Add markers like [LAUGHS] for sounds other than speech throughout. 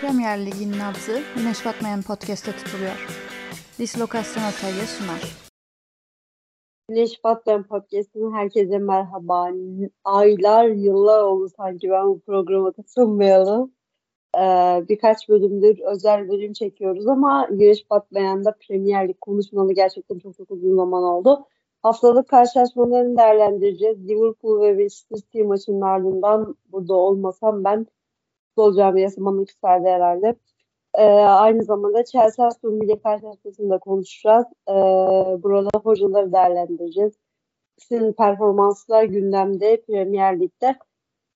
Premier Lig'in nabzı Güneş Batmayan Podcast'te tutuluyor. Dislokasyon Otelya sunar. Güneş Batmayan Podcast'ın herkese merhaba. Aylar, yıllar oldu sanki ben bu programa katılmayalı. Ee, birkaç bölümdür özel bölüm çekiyoruz ama Güneş Batmayan'da Premier Lig konuşmalı gerçekten çok çok uzun zaman oldu. Haftalık karşılaşmalarını değerlendireceğiz. Liverpool ve Manchester City maçının ardından burada olmasam ben futbol camiası bana yükseldi herhalde. Ee, aynı zamanda Chelsea Aston Villa karşılaşmasını da konuşacağız. Ee, burada hocaları değerlendireceğiz. Sizin performanslar gündemde Premier Lig'de.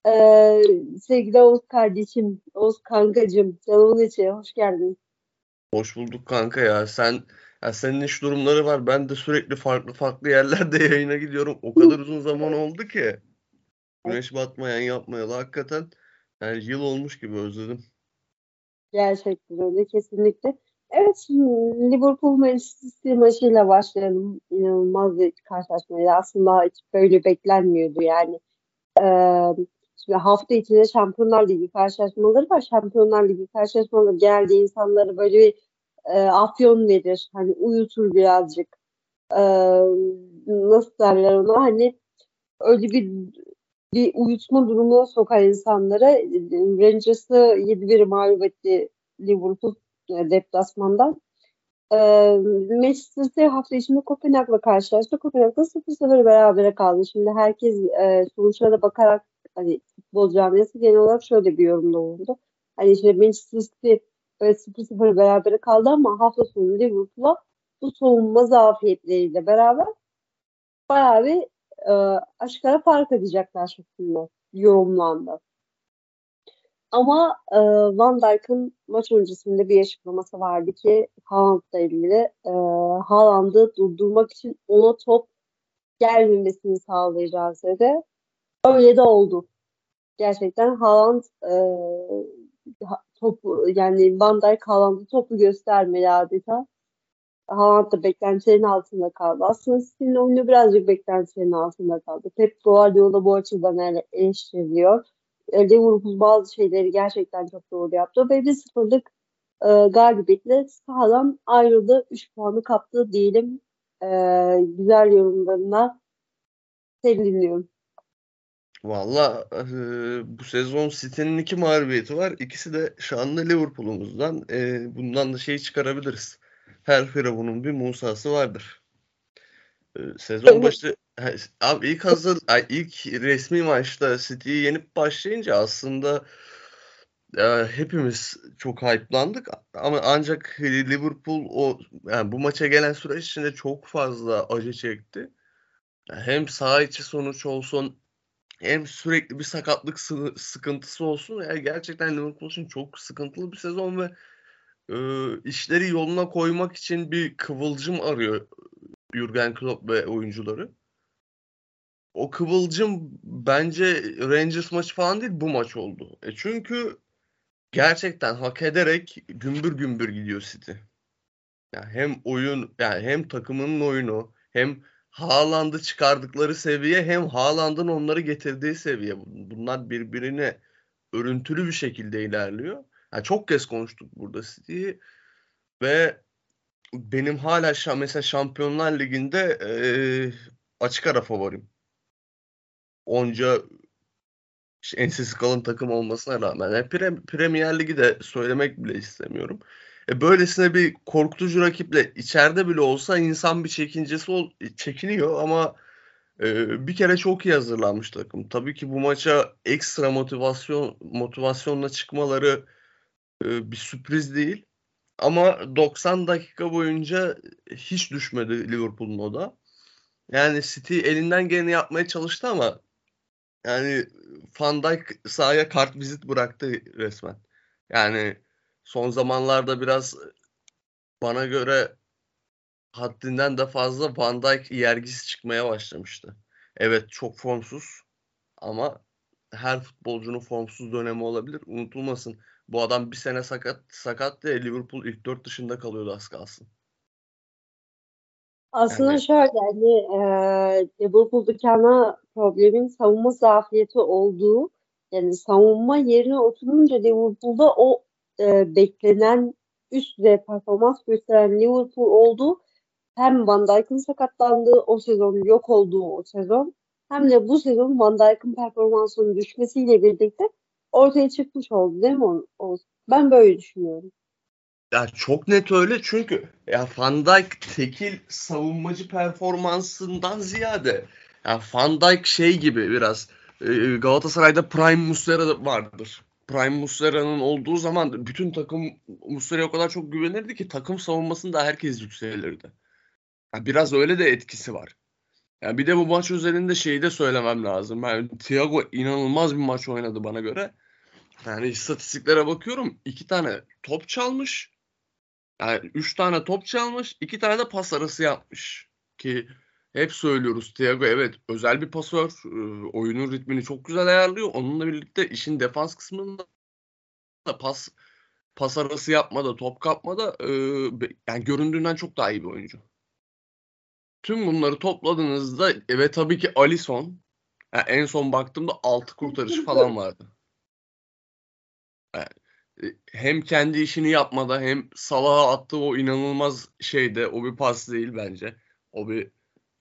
Ee, sevgili Oğuz kardeşim, Oğuz kankacım, canımın içi hoş geldin. Hoş bulduk kanka ya. Sen ya senin iş durumları var. Ben de sürekli farklı farklı yerlerde [LAUGHS] yayına gidiyorum. O kadar uzun zaman oldu ki. Güneş batmayan yapmayalı hakikaten yani yıl olmuş gibi özledim. Gerçekten öyle kesinlikle. Evet şimdi Liverpool Manchester maçıyla başlayalım. İnanılmaz bir karşılaşmaydı. Aslında hiç böyle beklenmiyordu yani. Ee, şimdi hafta içinde Şampiyonlar Ligi karşılaşmaları var. Şampiyonlar Ligi karşılaşmaları geldi insanları böyle bir e, afyon verir. Hani uyutur birazcık. E, nasıl derler ona? Hani öyle bir bir uyutma durumuna sokar insanlara. Rangers'ı 7-1 mağlup etti Liverpool e, deplasmandan. E, Manchester City hafta içinde Kopenhag'la karşılaştı. Kopenhag'da 0-0 berabere kaldı. Şimdi herkes e, sonuçlara bakarak hani futbol camiası genel olarak şöyle bir yorumda oldu. Hani işte Manchester City böyle 0-0 berabere kaldı ama hafta sonu Liverpool'a bu savunma zafiyetleriyle beraber bayağı bir e, aşkara fark edecekler şeklinde yorumlandı. Ama e, Van Dijk'ın maç öncesinde bir açıklaması vardı ki Haaland'la ilgili e, Haaland'ı durdurmak için ona top gelmemesini sağlayacağız dedi. Öyle de oldu. Gerçekten Haaland e, topu yani Van Dijk Haaland'ı topu göstermeli adeta. Haaland da beklentilerin altında kaldı. Aslında City'nin oyunu birazcık beklentilerin altında kaldı. Pep Guardiola bu açıdan eleştiriliyor. E, Liverpool bazı şeyleri gerçekten çok doğru yaptı. Ve 1-0'lık e, galibiyetle sahadan ayrıldı. 3 puanı kaptı diyelim. E, güzel yorumlarına seni dinliyorum. Valla e, bu sezon City'nin iki mağlubiyeti var. İkisi de şanlı Liverpool'umuzdan. E, bundan da şey çıkarabiliriz her firavunun bir Musa'sı vardır. Ee, sezon başı abi ilk hazır ilk resmi maçta City'yi yenip başlayınca aslında e, hepimiz çok hype'landık ama ancak Liverpool o yani bu maça gelen süreç içinde çok fazla acı çekti. Hem saha içi sonuç olsun hem sürekli bir sakatlık sıkıntısı olsun. Yani gerçekten Liverpool için çok sıkıntılı bir sezon ve e, işleri yoluna koymak için bir kıvılcım arıyor Jurgen Klopp ve oyuncuları. O kıvılcım bence Rangers maçı falan değil bu maç oldu. E çünkü gerçekten hak ederek gümbür gümbür gidiyor City. Yani hem oyun yani hem takımının oyunu hem Haaland'ı çıkardıkları seviye hem Haaland'ın onları getirdiği seviye. Bunlar birbirine örüntülü bir şekilde ilerliyor. Yani çok kez konuştuk burada City'yi ve benim hala şa mesela Şampiyonlar Ligi'nde e, açık ara favorim. Onca işte, ensesi kalın takım olmasına rağmen. Yani Pre Premier Ligi de söylemek bile istemiyorum. E, böylesine bir korkutucu rakiple içeride bile olsa insan bir çekincesi ol, çekiniyor ama e, bir kere çok iyi hazırlanmış takım. Tabii ki bu maça ekstra motivasyon motivasyonla çıkmaları bir sürpriz değil. Ama 90 dakika boyunca hiç düşmedi Liverpool'un o da. Yani City elinden geleni yapmaya çalıştı ama yani Van Dijk sahaya kart vizit bıraktı resmen. Yani son zamanlarda biraz bana göre haddinden de fazla Van Dijk yergisi çıkmaya başlamıştı. Evet çok formsuz ama her futbolcunun formsuz dönemi olabilir. Unutulmasın bu adam bir sene sakat sakat diye Liverpool ilk dört dışında kalıyordu az kalsın. Aslında yani, şöyle hani e, Liverpool'daki ana problemin savunma zafiyeti olduğu yani savunma yerine oturunca Liverpool'da o e, beklenen üst düzey performans gösteren Liverpool oldu. Hem Van Dijk'ın sakatlandığı o sezon, yok olduğu o sezon hem de bu sezon Van Dijk'ın performansının düşmesiyle birlikte ortaya çıkmış oldu değil mi o? Ben böyle düşünüyorum. Ya çok net öyle çünkü ya Van Dijk tekil savunmacı performansından ziyade ya Van Dijk şey gibi biraz e, Galatasaray'da Prime Muslera vardır. Prime Muslera'nın olduğu zaman bütün takım Muslera'ya o kadar çok güvenirdi ki takım savunmasında herkes yükselirdi. Ya biraz öyle de etkisi var. Yani bir de bu maç üzerinde şeyi de söylemem lazım. Yani Thiago inanılmaz bir maç oynadı bana göre. Yani istatistiklere bakıyorum. iki tane top çalmış. Yani üç tane top çalmış. iki tane de pas arası yapmış. Ki hep söylüyoruz Thiago evet özel bir pasör. E, oyunun ritmini çok güzel ayarlıyor. Onunla birlikte işin defans kısmında da pas pas arası yapmada, top kapmada e, yani göründüğünden çok daha iyi bir oyuncu. Tüm bunları topladığınızda ve tabii ki Alisson yani en son baktığımda 6 kurtarışı falan vardı. Yani, e, hem kendi işini yapmada hem Salah'a attığı o inanılmaz şeyde o bir pas değil bence. O bir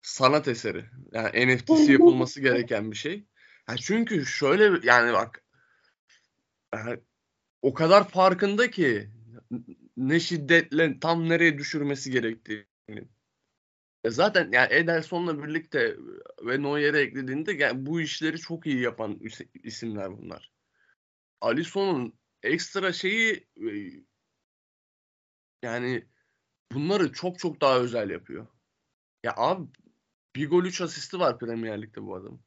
sanat eseri. Yani NFT'si yapılması gereken bir şey. Yani çünkü şöyle yani bak yani o kadar farkında ki ne şiddetle tam nereye düşürmesi gerektiğini. E zaten yani Ederson'la birlikte ve Neuer'e eklediğinde yani bu işleri çok iyi yapan isimler bunlar. Alisson'un ekstra şeyi e, yani bunları çok çok daha özel yapıyor. Ya abi bir gol 3 asisti var Premier Lig'de bu adam.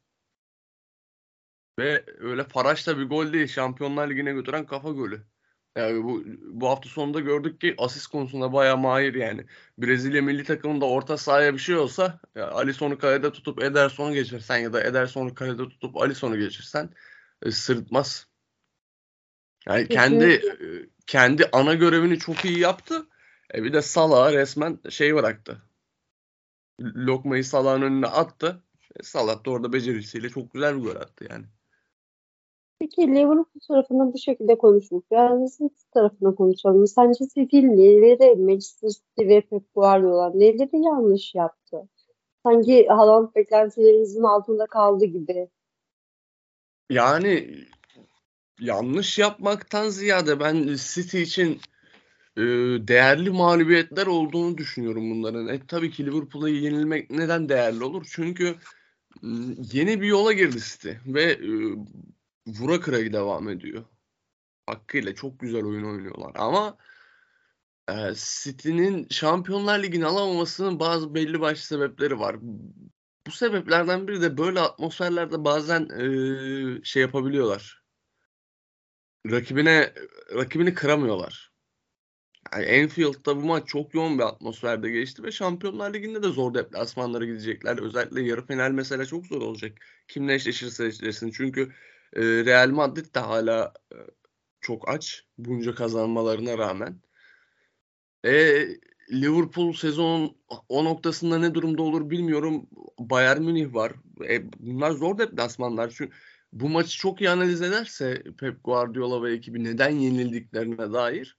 Ve öyle Faraş'ta bir gol değil. Şampiyonlar Ligi'ne götüren kafa golü. Yani bu, bu hafta sonunda gördük ki asist konusunda bayağı mahir yani. Brezilya milli takımında orta sahaya bir şey olsa ya Alisson'u kalede tutup Ederson'u geçirsen ya da Ederson'u kalede tutup Alisson'u geçirsen e, sırıtmaz. Yani kendi e, kendi ana görevini çok iyi yaptı. E bir de Salah resmen şey bıraktı. Lokmayı Salah'ın önüne attı. E Salah da orada becerisiyle çok güzel bir gol attı yani. Peki Liverpool tarafında bu şekilde konuştuk. Yani City tarafında konuşalım. Sence City neleri Manchester City ve Pep Guardiola neleri yanlış yaptı? Sanki Haaland beklentilerinizin altında kaldı gibi. Yani yanlış yapmaktan ziyade ben City için e, değerli mağlubiyetler olduğunu düşünüyorum bunların. E, tabii ki Liverpool'a yenilmek neden değerli olur? Çünkü yeni bir yola girdi City ve e, vura kıra devam ediyor. Hakkıyla çok güzel oyun oynuyorlar ama e, City'nin Şampiyonlar Ligi'ni alamamasının bazı belli başlı sebepleri var. Bu sebeplerden biri de böyle atmosferlerde bazen e, şey yapabiliyorlar. Rakibine rakibini kıramıyorlar. Yani Enfield'da bu maç çok yoğun bir atmosferde geçti ve Şampiyonlar Ligi'nde de zor deplasmanlara gidecekler. Özellikle yarı final mesela çok zor olacak. Kimle eşleşirse eşleşsin. Çünkü e, Real Madrid de hala e, çok aç bunca kazanmalarına rağmen. E, Liverpool sezonun o noktasında ne durumda olur bilmiyorum. Bayern Münih var. E, bunlar zor deplasmanlar. Çünkü bu maçı çok iyi analiz ederse Pep Guardiola ve ekibi neden yenildiklerine dair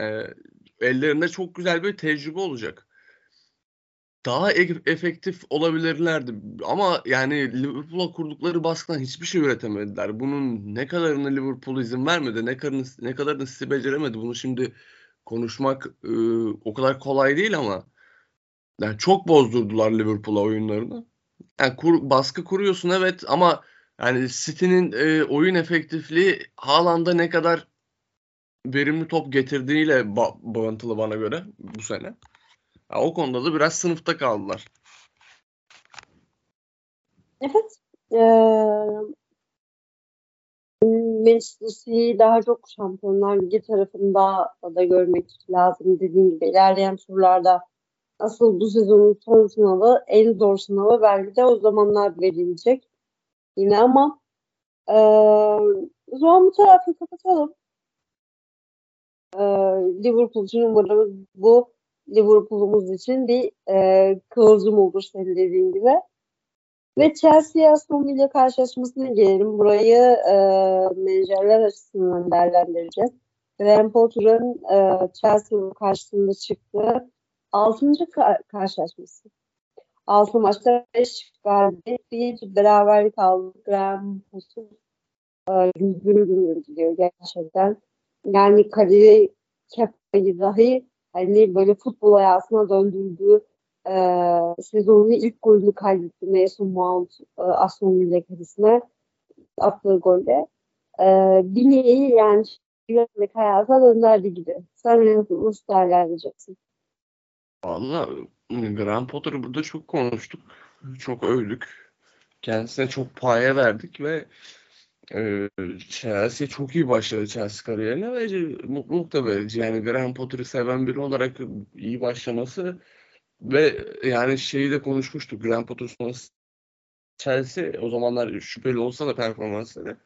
e, ellerinde çok güzel bir tecrübe olacak daha e- efektif olabilirlerdi. Ama yani Liverpool'a kurdukları baskıdan hiçbir şey üretemediler. Bunun ne kadarını Liverpool izin vermedi, ne kadarını, ne kadarını City beceremedi. Bunu şimdi konuşmak e, o kadar kolay değil ama yani çok bozdurdular Liverpool'a oyunlarını. Yani kur, baskı kuruyorsun evet ama yani City'nin e, oyun efektifliği Haaland'a ne kadar verimli top getirdiğiyle ba- bağıntılı bana göre bu sene. Ya, o konuda da biraz sınıfta kaldılar. Evet. Ee, Manchester daha çok Şampiyonlar Ligi tarafında da görmek lazım. Dediğim gibi ilerleyen turlarda asıl bu sezonun son sınavı, en zor sınavı belki de o zamanlar verilecek. Yine ama e, o zaman bu tarafı kapatalım. E, Liverpool için umarım bu Liverpool'umuz için bir e, kıvılcım olur senin dediğin gibi. Ve Chelsea Aston Villa karşılaşmasına gelelim. Burayı e, menajerler açısından değerlendireceğiz. Graham Potter'ın e, Chelsea karşısında çıktığı 6. Ka- karşılaşması. 6 maçta 5 galibiyet, bir beraberlik aldı. Graham Potter e, gümbür gümbür gidiyor gerçekten. Yani kariyeri Kepa'yı dahi hani böyle futbol hayatına döndürdüğü e, sezonun ilk golünü kaydetti Mason Mount e, Aston Villa kalesine attığı golde. E, Bine'yi yani yönetmek hayata döndürdü gibi. Sen nasıl değerlendireceksin? Valla Graham Potter'ı burada çok konuştuk. Çok övdük. Kendisine çok paye verdik ve e, Chelsea çok iyi başladı Chelsea kariyerine ve mutluluk da verici. Yani Graham Potter'ı seven biri olarak iyi başlaması ve yani şeyi de konuşmuştuk. Graham Potter sonrası Chelsea o zamanlar şüpheli olsa da performansları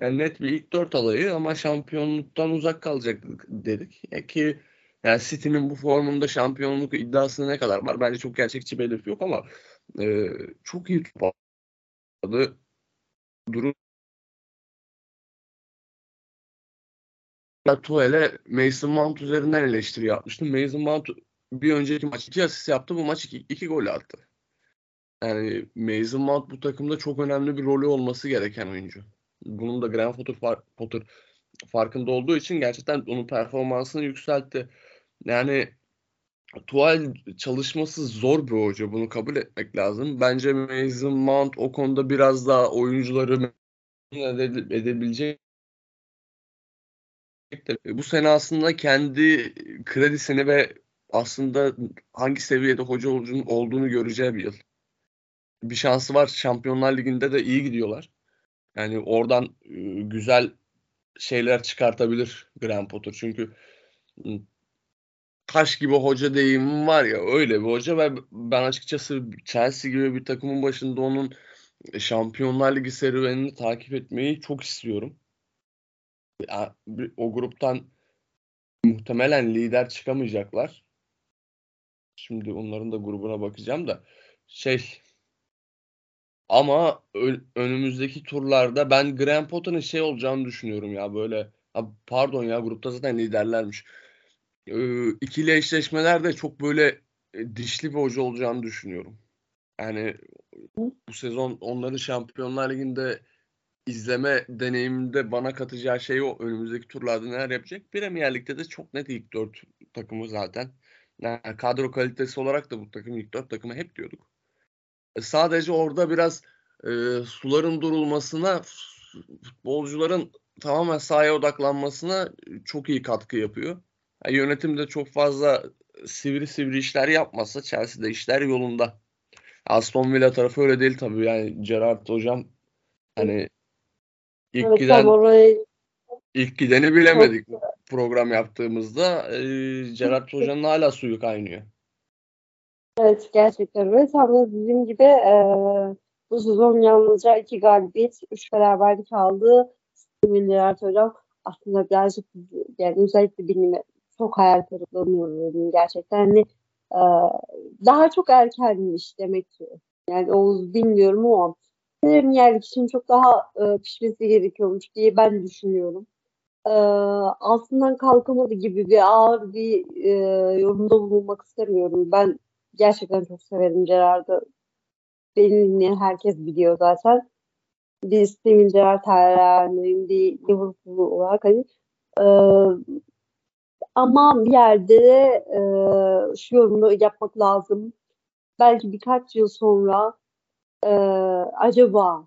yani net bir ilk dört alayı ama şampiyonluktan uzak kalacak dedik. Ya ki yani City'nin bu formunda şampiyonluk iddiası ne kadar var? Bence çok gerçekçi belirti yok ama e, çok iyi toparladı. Durum Tuel'e Mason Mount üzerinden eleştiri yapmıştım. Mason Mount bir önceki maç iki asist yaptı. Bu maç iki, iki gol attı. Yani Mason Mount bu takımda çok önemli bir rolü olması gereken oyuncu. Bunun da Graham Potter, Potter farkında olduğu için gerçekten onun performansını yükseltti. Yani Tuval çalışması zor bir hoca. Bunu kabul etmek lazım. Bence Mason Mount o konuda biraz daha oyuncuları edebilecek bu sene aslında kendi kredisini ve aslında hangi seviyede hoca olduğunu göreceği bir yıl. Bir şansı var. Şampiyonlar Ligi'nde de iyi gidiyorlar. Yani oradan güzel şeyler çıkartabilir Graham Potter. Çünkü taş gibi hoca deyimim var ya öyle bir hoca ve ben açıkçası Chelsea gibi bir takımın başında onun Şampiyonlar Ligi serüvenini takip etmeyi çok istiyorum. O gruptan muhtemelen lider çıkamayacaklar. Şimdi onların da grubuna bakacağım da şey ama önümüzdeki turlarda ben Graham Potter'ın şey olacağını düşünüyorum ya böyle pardon ya grupta zaten liderlermiş. Ee, ikili eşleşmelerde çok böyle e, dişli bir hoca olacağını düşünüyorum. Yani bu sezon onların Şampiyonlar Ligi'nde izleme deneyiminde bana katacağı şey o. Önümüzdeki turlarda neler yapacak. Premier Lig'de de çok net ilk dört takımı zaten. Yani kadro kalitesi olarak da bu takım ilk dört takımı hep diyorduk. E, sadece orada biraz e, suların durulmasına futbolcuların tamamen sahaya odaklanmasına çok iyi katkı yapıyor. Yani yönetim de çok fazla sivri sivri işler yapmazsa Chelsea'de işler yolunda. Aston Villa tarafı öyle değil tabii. Yani Gerrard hocam hani ilk evet, giden ilk gideni bilemedik program yaptığımızda. E, Gerrard hocanın hala suyu kaynıyor. Evet gerçekten öyle. Tam da dediğim gibi e, bu sezon yalnızca iki galibiyet, üç beraberlik aldı. Gerrard hocam aslında birazcık yani özellikle benim çok hayal kırıklığına uğradım gerçekten. Hani e, daha çok erkenmiş demek ki. Yani Oğuz bilmiyorum ama Premier için çok daha e, pişmesi gerekiyormuş diye ben düşünüyorum. E, altından kalkamadı gibi bir ağır bir e, yorumda bulunmak istemiyorum. Ben gerçekten çok severim Gerard'ı. Beni herkes biliyor zaten. Bir Steven Gerrard hayranıyım, bir Liverpool olarak hani e, ama bir yerde de e, şu yorumu yapmak lazım. Belki birkaç yıl sonra e, acaba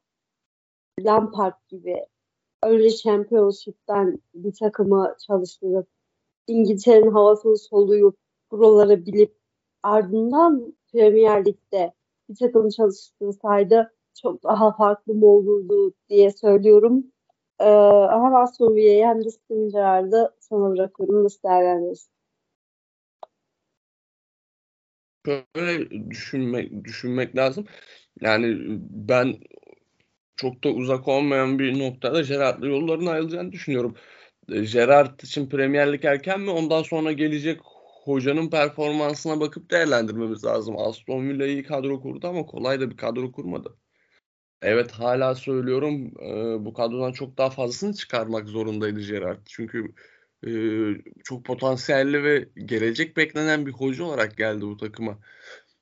Lampard gibi öyle Championship'ten bir takımı çalıştırıp İngiltere'nin havasını soluyup buraları bilip ardından Premier Lig'de bir takım çalıştırsaydı çok daha farklı mı olurdu diye söylüyorum. Ee, hem Aston Villa'yı hem de Steven Gerrard'ı sana bırakıyorum. Nasıl değerlendirirsin? Şöyle düşünmek, düşünmek lazım. Yani ben çok da uzak olmayan bir noktada Gerrard'la yolların ayrılacağını düşünüyorum. Gerrard için Premier Lig erken mi? Ondan sonra gelecek hocanın performansına bakıp değerlendirmemiz lazım. Aston Villa iyi kadro kurdu ama kolay da bir kadro kurmadı. Evet hala söylüyorum e, bu kadrodan çok daha fazlasını çıkarmak zorundaydı Gerrard. Çünkü e, çok potansiyelli ve gelecek beklenen bir hoca olarak geldi bu takıma.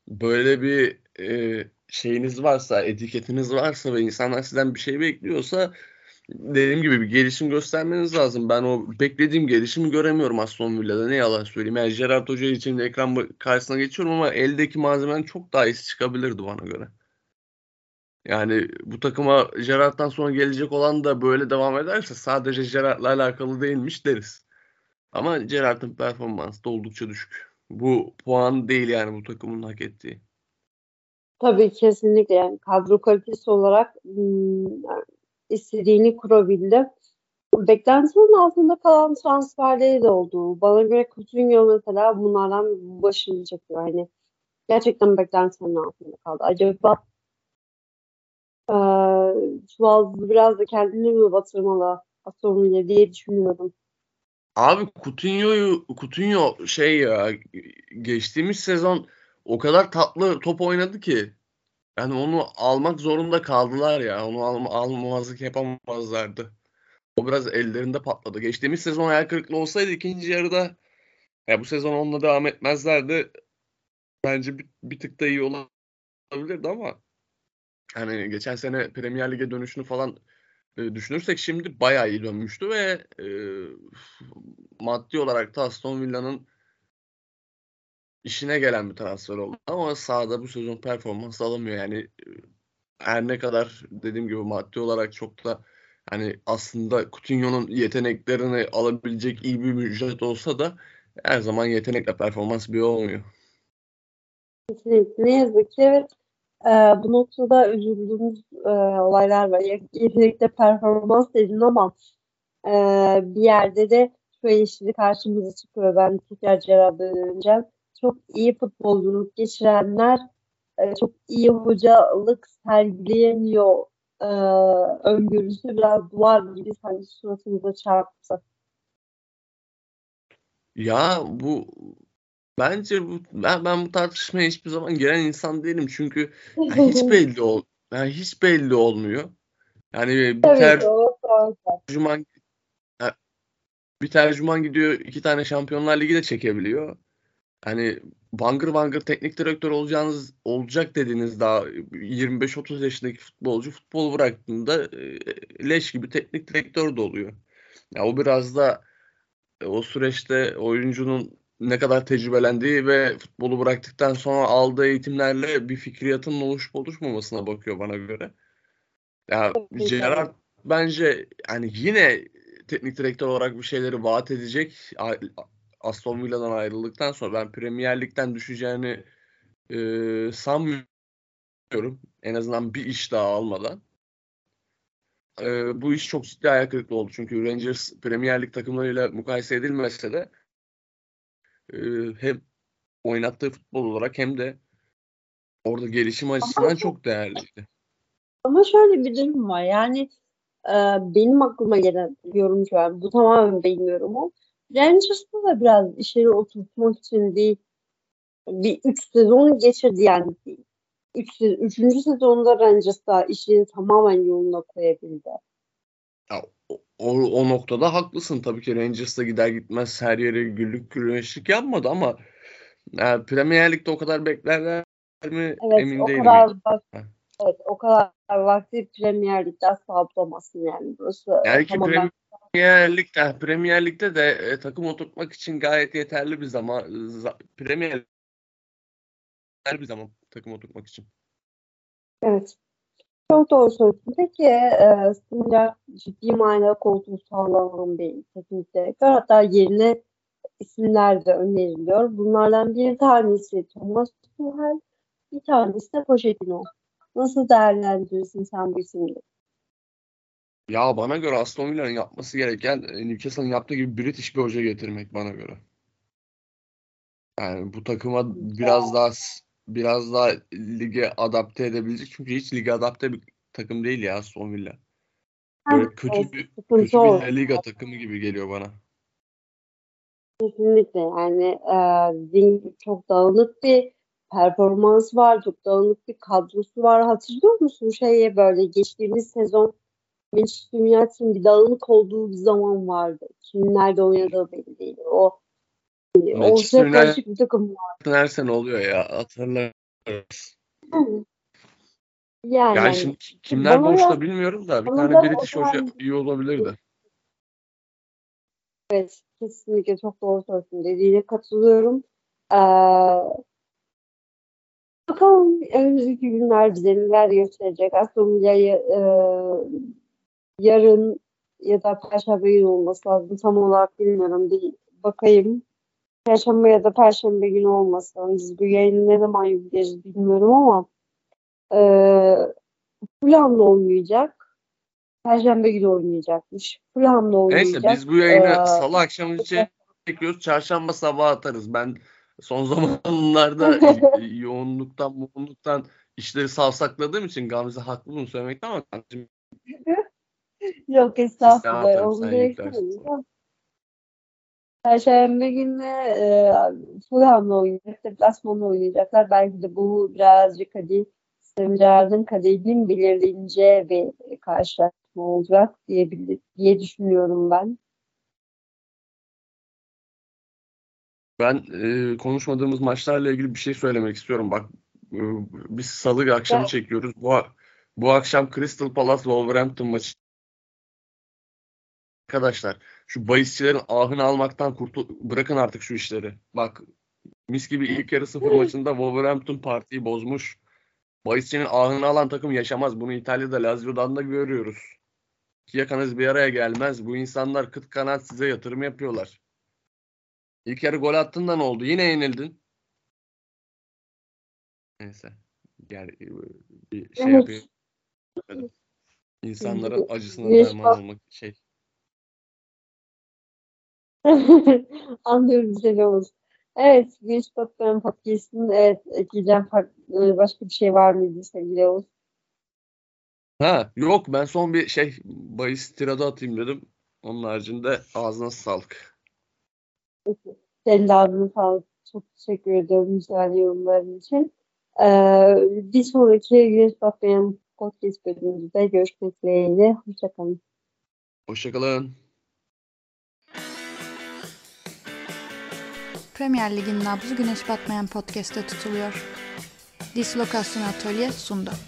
Böyle bir e, şeyiniz varsa, etiketiniz varsa ve insanlar sizden bir şey bekliyorsa dediğim gibi bir gelişim göstermeniz lazım. Ben o beklediğim gelişimi göremiyorum Aston Villa'da. Ne yalan söyleyeyim. Yani Gerard Hoca için ekran karşısına geçiyorum ama eldeki malzemenin çok daha iyisi çıkabilirdi bana göre. Yani bu takıma Gerard'dan sonra gelecek olan da böyle devam ederse sadece Gerard'la alakalı değilmiş deriz. Ama Gerard'ın performansı da oldukça düşük. Bu puan değil yani bu takımın hak ettiği. Tabii kesinlikle yani kadro kalitesi olarak hmm, istediğini kurabildi. Beklentilerin altında kalan transferleri de oldu. Bana göre Coutinho mesela bunlardan çekiyor. Yani gerçekten beklentilerin altında kaldı. Acaba e, Çuvaldızı biraz da kendini mi batırmalı Aston diye düşünüyorum. Abi Coutinho'yu Coutinho şey ya geçtiğimiz sezon o kadar tatlı top oynadı ki yani onu almak zorunda kaldılar ya. Onu al almamazlık yapamazlardı. O biraz ellerinde patladı. Geçtiğimiz sezon hayal kırıklığı olsaydı ikinci yarıda ya bu sezon onunla devam etmezlerdi. Bence bir, bir tık da iyi olabilirdi ama hani geçen sene Premier Lig'e dönüşünü falan e, düşünürsek şimdi bayağı iyi dönmüştü ve e, maddi olarak da Aston Villa'nın işine gelen bir transfer oldu. Ama sahada bu sezon performans alamıyor. Yani e, her ne kadar dediğim gibi maddi olarak çok da hani aslında Coutinho'nun yeteneklerini alabilecek iyi bir ücret olsa da her zaman yetenekle performans bir olmuyor. Ne yazık ki evet. Ee, bu noktada üzüldüğümüz e, olaylar var. Yetenekle performans dedin ama e, bir yerde de şu eleştiri karşımıza çıkıyor. Ben tekrar cevap döneceğim çok iyi futbolculuk geçirenler e, çok iyi hocalık sergileyemiyor e, öngörüsü biraz duvar gibi sanki suratımıza çarptı. Ya bu bence bu ben, ben bu tartışmaya hiçbir zaman giren insan değilim çünkü yani [LAUGHS] hiç belli ol yani hiç belli olmuyor. Yani bir tercüman bir tercüman gidiyor iki tane Şampiyonlar Ligi de çekebiliyor hani bangır bangır teknik direktör olacağınız olacak dediniz daha 25-30 yaşındaki futbolcu futbol bıraktığında e, leş gibi teknik direktör de oluyor. Ya o biraz da e, o süreçte oyuncunun ne kadar tecrübelendiği ve futbolu bıraktıktan sonra aldığı eğitimlerle bir fikriyatın oluşup oluşmamasına bakıyor bana göre. Ya Gerard bence yani yine teknik direktör olarak bir şeyleri vaat edecek Aston Villa'dan ayrıldıktan sonra ben Premier Lig'den düşeceğini e, sanmıyorum. En azından bir iş daha almadan. E, bu iş çok ciddi ayak kırıklığı oldu. Çünkü Rangers Premier Lig takımlarıyla mukayese edilmese de e, hem oynattığı futbol olarak hem de orada gelişim açısından ama, çok değerliydi. Ama şöyle bir durum var. Yani e, benim aklıma gelen yorumcu var. Bu tamamen benim yorumum. Rangers'ta da biraz işleri oturtmak için değil bir üç sezon geçirdi yani. Üç, üçüncü sezonda Rangers'ta işleri tamamen yoluna koyabildi. Ya, o, o noktada haklısın. Tabii ki Rangers'ta gider gitmez her yere güllük güneşlik yapmadı ama yani Premier Lig'de o kadar beklerler mi evet, emin o değilim. Kadar bak, evet o kadar vakti Premier Lig'de asla bulamazsın yani. Burası yani ki Premier Premier Lig'de, Premier Lig'de de e, takım oturtmak için gayet yeterli bir zaman za, Premier bir zaman takım oturtmak için. Evet. Çok doğru söylüyorsun. Peki e, Sinirler ciddi manada koltuğu sağlanan bir teknik direktör. Hatta yerine isimler de öneriliyor. Bunlardan bir tanesi Thomas Tuchel, bir tanesi de Pochettino. Nasıl değerlendirirsin sen bu isimleri? Ya bana göre Aston Villa'nın yapması gereken e, Newcastle'ın yaptığı gibi British bir hoca getirmek bana göre. Yani bu takıma biraz daha biraz daha lige adapte edebilecek. Çünkü hiç lige adapte bir takım değil ya Aston Villa. Böyle kötü bir, kötü bir La Liga takımı gibi geliyor bana. Kesinlikle yani e, çok dağınık bir performans var, çok dağınık bir kadrosu var. Hatırlıyor musun şeye böyle geçtiğimiz sezon Manchester United'ın bir dağınık olduğu bir zaman vardı. Kimin nerede oynadığı belli değil. O Ortaya karışık bir takım var. Her sene oluyor ya hatırlarız. Yani, Yani hani şimdi kimler boşta bilmiyorum da bir tane British hoca zaman- iyi olabilirdi. Evet, kesinlikle çok doğru söylüyorsun. Dediğine katılıyorum. Ee, bakalım önümüzdeki günler bize neler gösterecek. Aston Villa'yı e, yarın ya da Perşembe günü olması lazım. Tam olarak bilmiyorum. Bir bakayım. Perşembe ya da Perşembe günü olması lazım. Biz bu yayını ne zaman yükleyeceğiz bilmiyorum ama e, Fulham'da oynayacak. Perşembe günü oynayacakmış. Fulham'da oynayacak. Neyse biz bu yayını Ee, salı akşamı için çekiyoruz. Çarşamba sabah atarız. Ben son [LAUGHS] zamanlarda yoğunluktan, yoğunluktan işleri savsakladığım için Gamze haklı bunu söylemekte ama Yok estağfurullah. Onu söyleyeceğim. Perşembe günü e, Fulham'la oynayacak, deplasmanla oynayacaklar. Belki de bu birazcık hadi Steven Gerrard'ın kaderinin belirleneceği bir karşılaşma olacak diye, diye düşünüyorum ben. ben e, konuşmadığımız maçlarla ilgili bir şey söylemek istiyorum. Bak e, biz salı akşamı Evet. çekiyoruz. Bu bu akşam Crystal Palace Wolverhampton maçı. Arkadaşlar şu bahisçilerin ahını almaktan kurtul bırakın artık şu işleri. Bak mis gibi ilk yarı sıfır maçında Wolverhampton partiyi bozmuş. Bahisçinin ahını alan takım yaşamaz. Bunu İtalya'da Lazio'dan da görüyoruz. İki yakanız bir araya gelmez. Bu insanlar kıt kanaat size yatırım yapıyorlar. İlk yarı gol attın da ne oldu? Yine yenildin. Neyse. Gel bir şey yapayım. İnsanların acısına derman olmak şey. [LAUGHS] Anlıyorum seni Oğuz. Evet, Güneş Batı'nın podcast'ın evet, ekleyeceğim farklı, başka bir şey var mıydı sevgili Oğuz? Ha yok ben son bir şey bahis tirada atayım dedim. Onun haricinde ağzına sağlık. Senin de ağzına sağlık. Çok teşekkür ediyorum güzel yorumların için. Ee, bir sonraki Güneş Batmayan podcast bölümümüzde görüşmek dileğiyle. Hoşçakalın. Hoşçakalın. Premier Lig'in nabzı güneş batmayan podcast'te tutuluyor. Dislokasyon Atölye sundu.